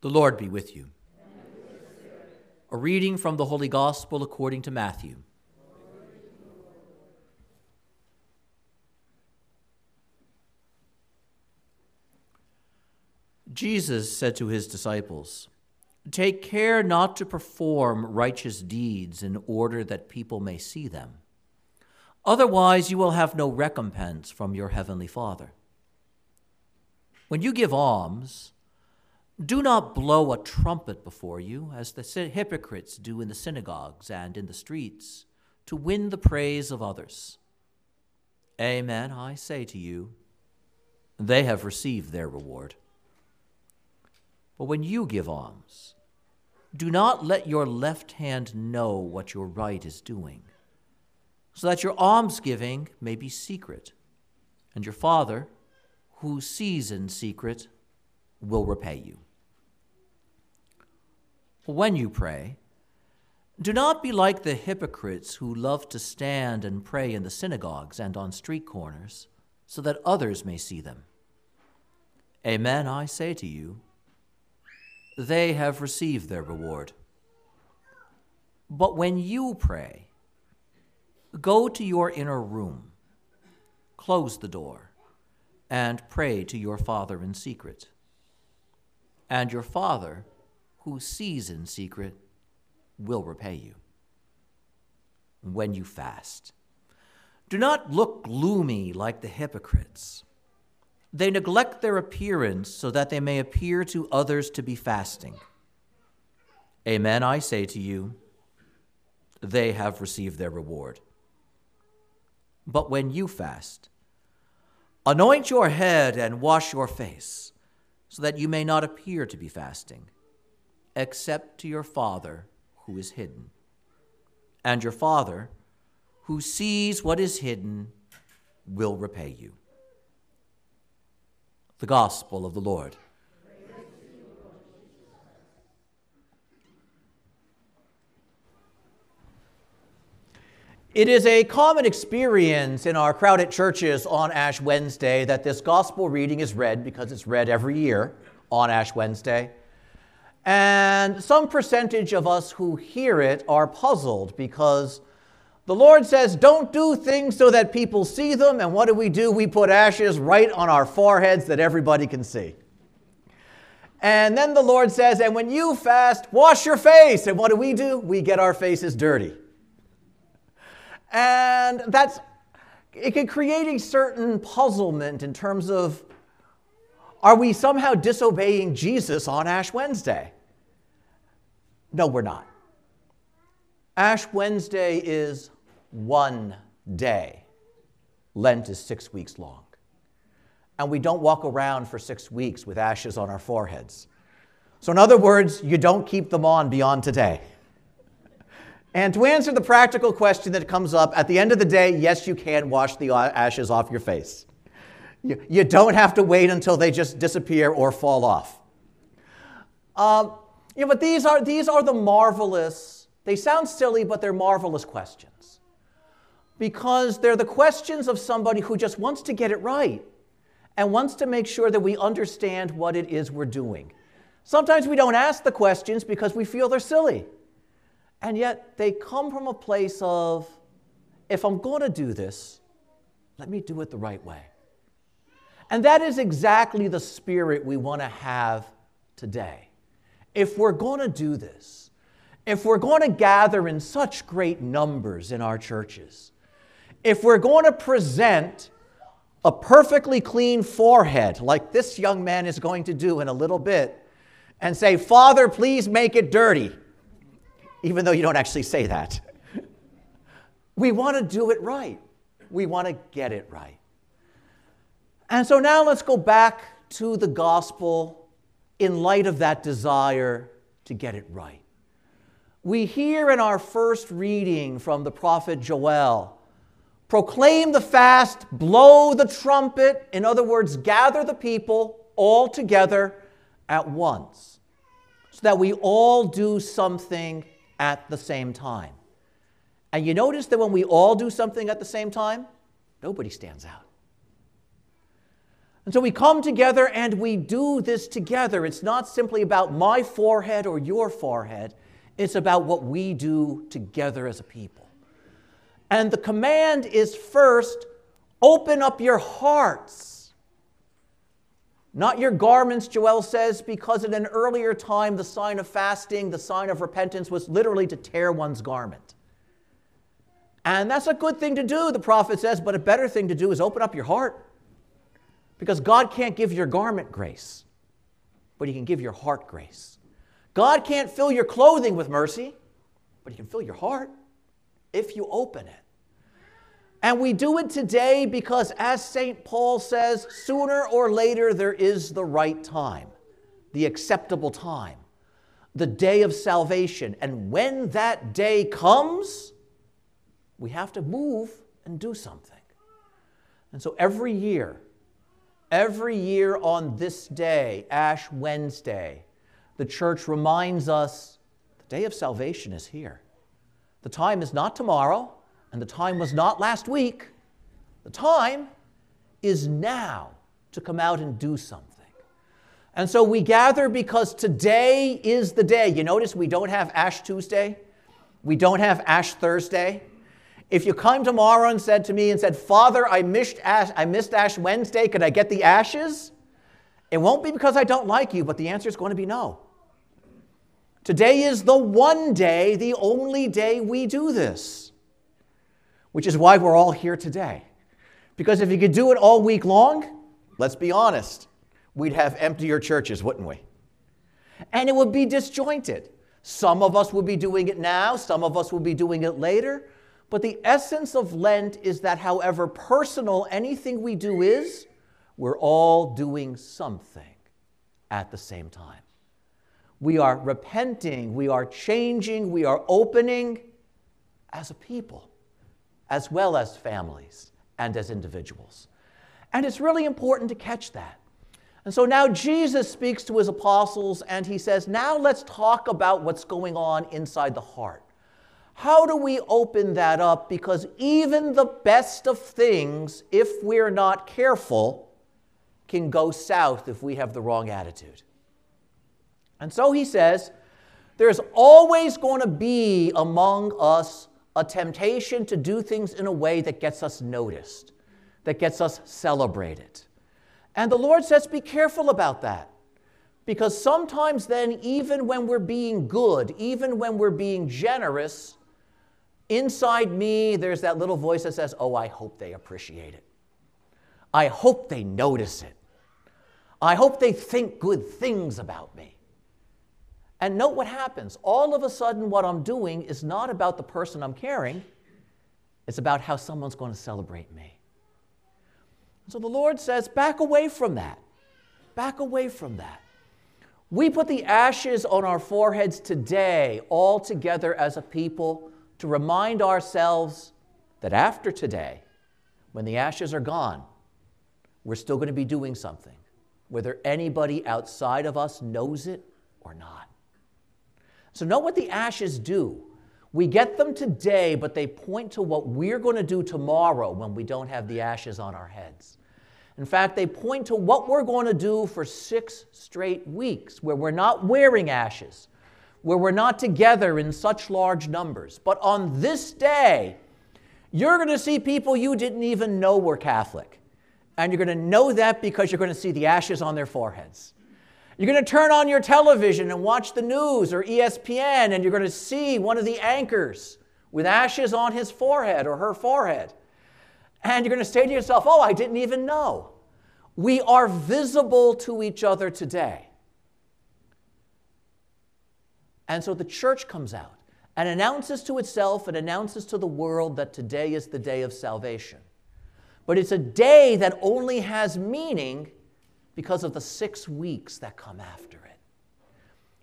The Lord be with you. A reading from the Holy Gospel according to Matthew. Jesus said to his disciples, Take care not to perform righteous deeds in order that people may see them. Otherwise, you will have no recompense from your heavenly Father. When you give alms, do not blow a trumpet before you, as the hypocrites do in the synagogues and in the streets, to win the praise of others. Amen, I say to you, they have received their reward. But when you give alms, do not let your left hand know what your right is doing, so that your almsgiving may be secret, and your Father, who sees in secret, will repay you. When you pray, do not be like the hypocrites who love to stand and pray in the synagogues and on street corners, so that others may see them. Amen, I say to you, they have received their reward. But when you pray, go to your inner room, close the door, and pray to your Father in secret. And your Father, who sees in secret will repay you. When you fast, do not look gloomy like the hypocrites. They neglect their appearance so that they may appear to others to be fasting. Amen, I say to you, they have received their reward. But when you fast, anoint your head and wash your face, so that you may not appear to be fasting except to your Father who is hidden. And your Father, who sees what is hidden, will repay you. The Gospel of the Lord. It is a common experience in our crowded churches on Ash Wednesday that this gospel reading is read because it's read every year on Ash Wednesday. And some percentage of us who hear it are puzzled because the Lord says, Don't do things so that people see them. And what do we do? We put ashes right on our foreheads that everybody can see. And then the Lord says, And when you fast, wash your face. And what do we do? We get our faces dirty. And that's, it can create a certain puzzlement in terms of are we somehow disobeying Jesus on Ash Wednesday? No, we're not. Ash Wednesday is one day. Lent is six weeks long. And we don't walk around for six weeks with ashes on our foreheads. So, in other words, you don't keep them on beyond today. And to answer the practical question that comes up, at the end of the day, yes, you can wash the ashes off your face. You, you don't have to wait until they just disappear or fall off. Um, yeah, but these are, these are the marvelous, they sound silly, but they're marvelous questions. Because they're the questions of somebody who just wants to get it right and wants to make sure that we understand what it is we're doing. Sometimes we don't ask the questions because we feel they're silly. And yet they come from a place of, if I'm going to do this, let me do it the right way. And that is exactly the spirit we want to have today if we're going to do this, if we're going to gather in such great numbers in our churches, if we're going to present a perfectly clean forehead, like this young man is going to do in a little bit, and say, Father, please make it dirty, even though you don't actually say that. we want to do it right. We want to get it right. And so now let's go back to the gospel in light of that desire to get it right. We hear in our first reading from the prophet Joel proclaim the fast, blow the trumpet, in other words, gather the people all together at once, so that we all do something at the same time. And you notice that when we all do something at the same time, nobody stands out. And so we come together and we do this together. It's not simply about my forehead or your forehead, it's about what we do together as a people. And the command is first open up your hearts. Not your garments, Joel says, because in an earlier time, the sign of fasting, the sign of repentance, was literally to tear one's garment. And that's a good thing to do, the prophet says, but a better thing to do is open up your heart. Because God can't give your garment grace, but He can give your heart grace. God can't fill your clothing with mercy, but He can fill your heart if you open it. And we do it today because, as St. Paul says, sooner or later there is the right time, the acceptable time, the day of salvation. And when that day comes, we have to move and do something. And so every year, every year on this day, Ash Wednesday, the church reminds us the day of salvation is here. The time is not tomorrow, and the time was not last week. The time is now to come out and do something. And so we gather because today is the day. You notice we don't have Ash Tuesday, we don't have Ash Thursday. If you come tomorrow and said to me and said, Father, I missed Ash, I missed Ash Wednesday, could I get the ashes? It won't be because I don't like you, but the answer is going to be no. Today is the one day, the only day we do this, which is why we're all here today. Because if you could do it all week long, let's be honest, we'd have emptier churches, wouldn't we? And it would be disjointed. Some of us would be doing it now, some of us will be doing it later. But the essence of Lent is that, however personal anything we do is, we're all doing something at the same time. We are repenting, we are changing, we are opening as a people, as well as families and as individuals. And it's really important to catch that. And so now Jesus speaks to his apostles and he says, Now let's talk about what's going on inside the heart. How do we open that up? Because even the best of things, if we're not careful, can go south if we have the wrong attitude. And so he says, there's always going to be among us a temptation to do things in a way that gets us noticed, that gets us celebrated. And the Lord says, be careful about that. Because sometimes, then, even when we're being good, even when we're being generous, Inside me, there's that little voice that says, Oh, I hope they appreciate it. I hope they notice it. I hope they think good things about me. And note what happens. All of a sudden, what I'm doing is not about the person I'm caring, it's about how someone's going to celebrate me. So the Lord says, back away from that. Back away from that. We put the ashes on our foreheads today, all together as a people to remind ourselves that after today, when the ashes are gone, we're still going to be doing something, whether anybody outside of us knows it or not. So, know what the ashes do. We get them today, but they point to what we're going to do tomorrow when we don't have the ashes on our heads. In fact, they point to what we're going to do for six straight weeks, where we're not wearing ashes, where we're not together in such large numbers. But on this day, you're going to see people you didn't even know were Catholic. And you're going to know that because you're going to see the ashes on their foreheads. You're going to turn on your television and watch the news or ESPN, and you're going to see one of the anchors with ashes on his forehead or her forehead. And you're going to say to yourself, Oh, I didn't even know. We are visible to each other today. And so the church comes out and announces to itself and announces to the world that today is the day of salvation. But it's a day that only has meaning because of the six weeks that come after it.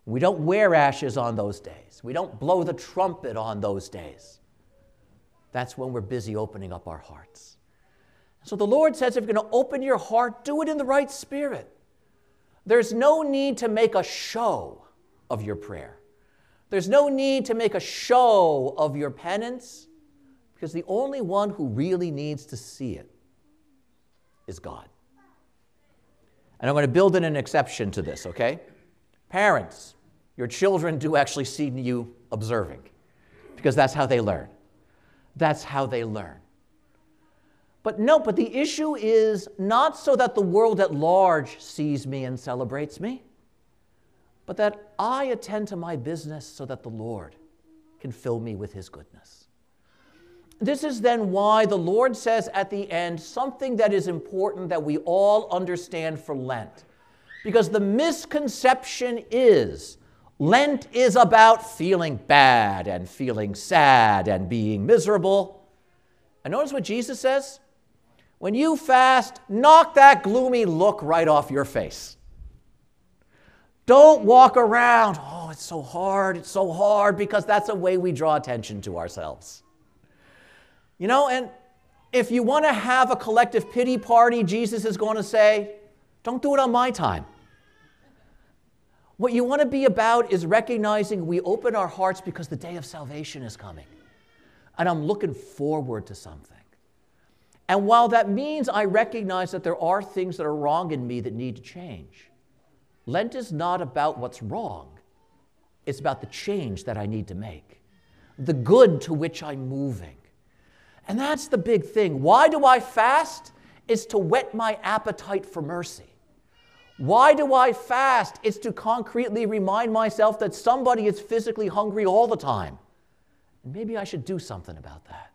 We don't wear ashes on those days, we don't blow the trumpet on those days. That's when we're busy opening up our hearts. So the Lord says if you're going to open your heart, do it in the right spirit. There's no need to make a show of your prayer. There's no need to make a show of your penance because the only one who really needs to see it is God. And I'm going to build in an exception to this, okay? Parents, your children do actually see you observing because that's how they learn. That's how they learn. But no, but the issue is not so that the world at large sees me and celebrates me, but that I attend to my business so that the Lord can fill me with his goodness. This is then why the Lord says at the end something that is important that we all understand for Lent. Because the misconception is Lent is about feeling bad and feeling sad and being miserable. And notice what Jesus says when you fast, knock that gloomy look right off your face. Don't walk around, oh, it's so hard, it's so hard, because that's a way we draw attention to ourselves. You know, and if you want to have a collective pity party, Jesus is going to say, don't do it on my time. What you want to be about is recognizing we open our hearts because the day of salvation is coming. And I'm looking forward to something. And while that means I recognize that there are things that are wrong in me that need to change, Lent is not about what's wrong, it's about the change that I need to make, the good to which I'm moving. And that's the big thing. Why do I fast? Is to whet my appetite for mercy. Why do I fast? It's to concretely remind myself that somebody is physically hungry all the time. Maybe I should do something about that.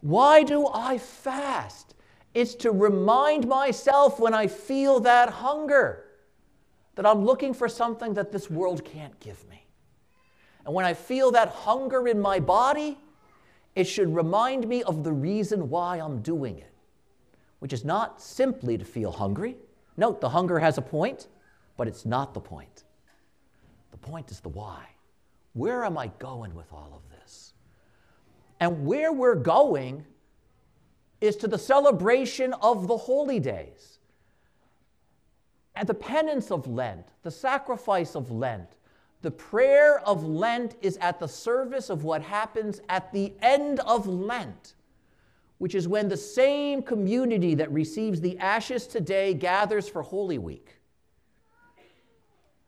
Why do I fast? It's to remind myself when I feel that hunger that I'm looking for something that this world can't give me. And when I feel that hunger in my body, it should remind me of the reason why I'm doing it, which is not simply to feel hungry. Note, the hunger has a point, but it's not the point. The point is the why. Where am I going with all of this? And where we're going is to the celebration of the holy days. At the penance of Lent, the sacrifice of Lent, the prayer of Lent is at the service of what happens at the end of Lent, which is when the same community that receives the ashes today gathers for Holy Week,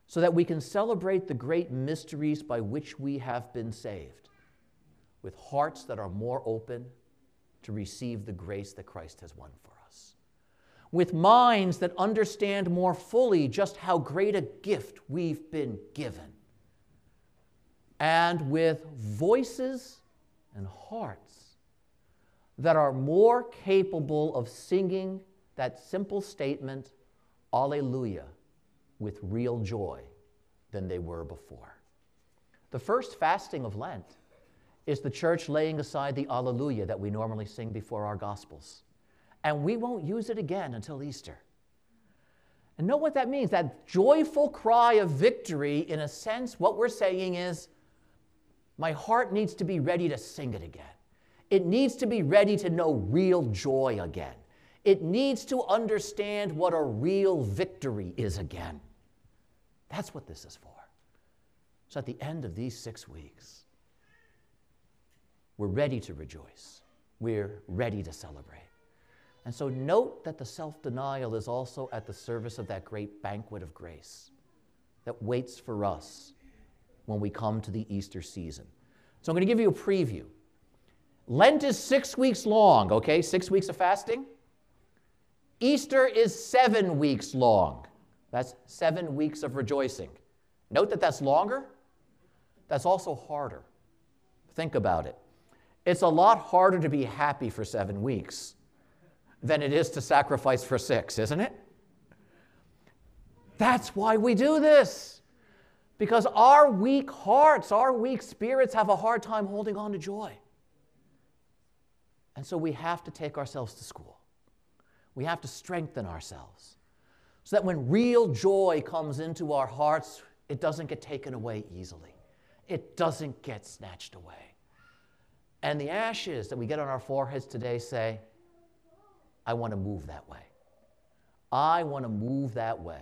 so that we can celebrate the great mysteries by which we have been saved with hearts that are more open to receive the grace that Christ has won for us, with minds that understand more fully just how great a gift we've been given, and with voices and hearts that are more capable of singing that simple statement, Alleluia, with real joy than they were before. The first fasting of Lent is the church laying aside the Alleluia that we normally sing before our Gospels. And we won't use it again until Easter. And know what that means? That joyful cry of victory, in a sense, what we're saying is, my heart needs to be ready to sing it again. It needs to be ready to know real joy again. It needs to understand what a real victory is again. That's what this is for. So at the end of these six weeks, we're ready to rejoice. We're ready to celebrate. And so note that the self denial is also at the service of that great banquet of grace that waits for us when we come to the Easter season. So I'm going to give you a preview. Lent is six weeks long, okay? Six weeks of fasting. Easter is seven weeks long. That's seven weeks of rejoicing. Note that that's longer. That's also harder. Think about it. It's a lot harder to be happy for seven weeks than it is to sacrifice for six, isn't it? That's why we do this. Because our weak hearts, our weak spirits have a hard time holding on to joy. And so we have to take ourselves to school. We have to strengthen ourselves so that when real joy comes into our hearts, it doesn't get taken away easily, it doesn't get snatched away. And the ashes that we get on our foreheads today say, I want to move that way. I want to move that way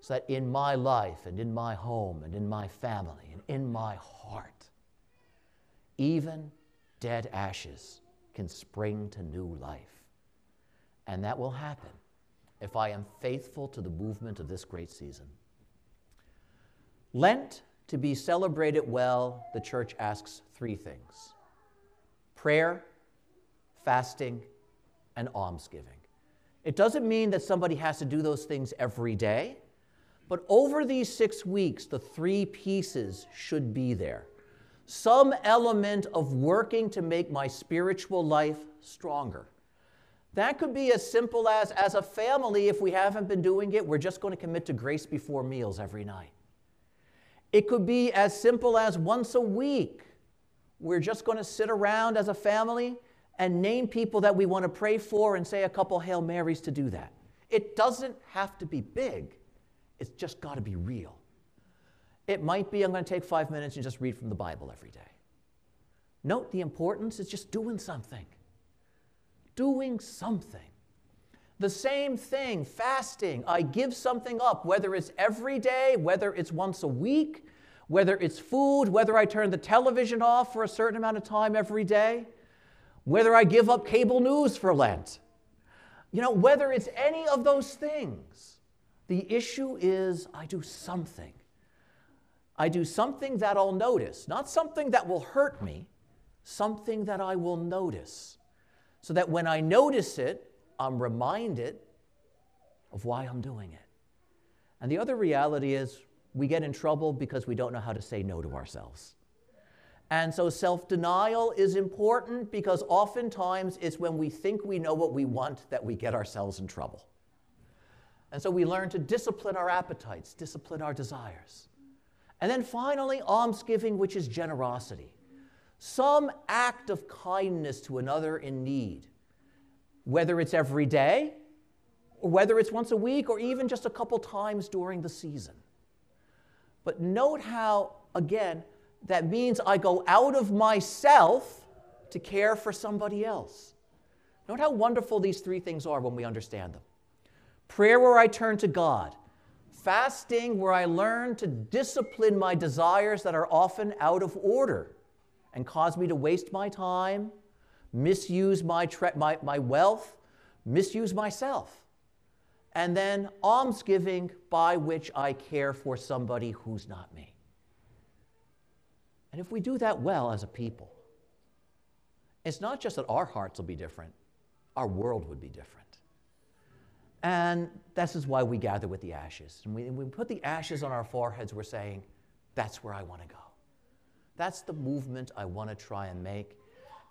so that in my life and in my home and in my family and in my heart, even dead ashes can spring to new life. And that will happen if I am faithful to the movement of this great season. Lent, to be celebrated well, the church asks three things prayer, fasting, and almsgiving. It doesn't mean that somebody has to do those things every day, but over these six weeks, the three pieces should be there. Some element of working to make my spiritual life stronger. That could be as simple as, as a family, if we haven't been doing it, we're just going to commit to grace before meals every night. It could be as simple as once a week, we're just going to sit around as a family and name people that we want to pray for and say a couple Hail Marys to do that. It doesn't have to be big, it's just got to be real. It might be I'm going to take five minutes and just read from the Bible every day. Note the importance is just doing something. Doing something. The same thing, fasting. I give something up, whether it's every day, whether it's once a week, whether it's food, whether I turn the television off for a certain amount of time every day whether I give up cable news for Lent, you know, whether it's any of those things. The issue is I do something. I do something that I'll notice, not something that will hurt me, something that I will notice. So that when I notice it, I'm reminded of why I'm doing it. And the other reality is we get in trouble because we don't know how to say no to ourselves. And so self denial is important because oftentimes it's when we think we know what we want that we get ourselves in trouble. And so we learn to discipline our appetites, discipline our desires. And then finally, almsgiving, which is generosity. Some act of kindness to another in need, whether it's every day, or whether it's once a week, or even just a couple times during the season. But note how, again, that means I go out of myself to care for somebody else. Note how wonderful these three things are when we understand them prayer, where I turn to God, fasting, where I learn to discipline my desires that are often out of order and cause me to waste my time, misuse my, tre- my, my wealth, misuse myself. And then almsgiving, by which I care for somebody who's not me. And if we do that well as a people, it's not just that our hearts will be different, our world would be different. And this is why we gather with the ashes. And we, we put the ashes on our foreheads, we're saying, that's where I want to go. That's the movement I want to try and make.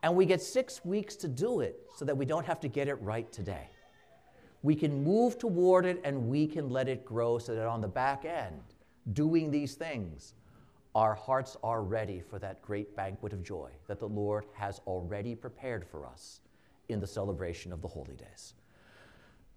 And we get six weeks to do it so that we don't have to get it right today. We can move toward it and we can let it grow so that on the back end, doing these things, our hearts are ready for that great banquet of joy that the Lord has already prepared for us in the celebration of the holy days.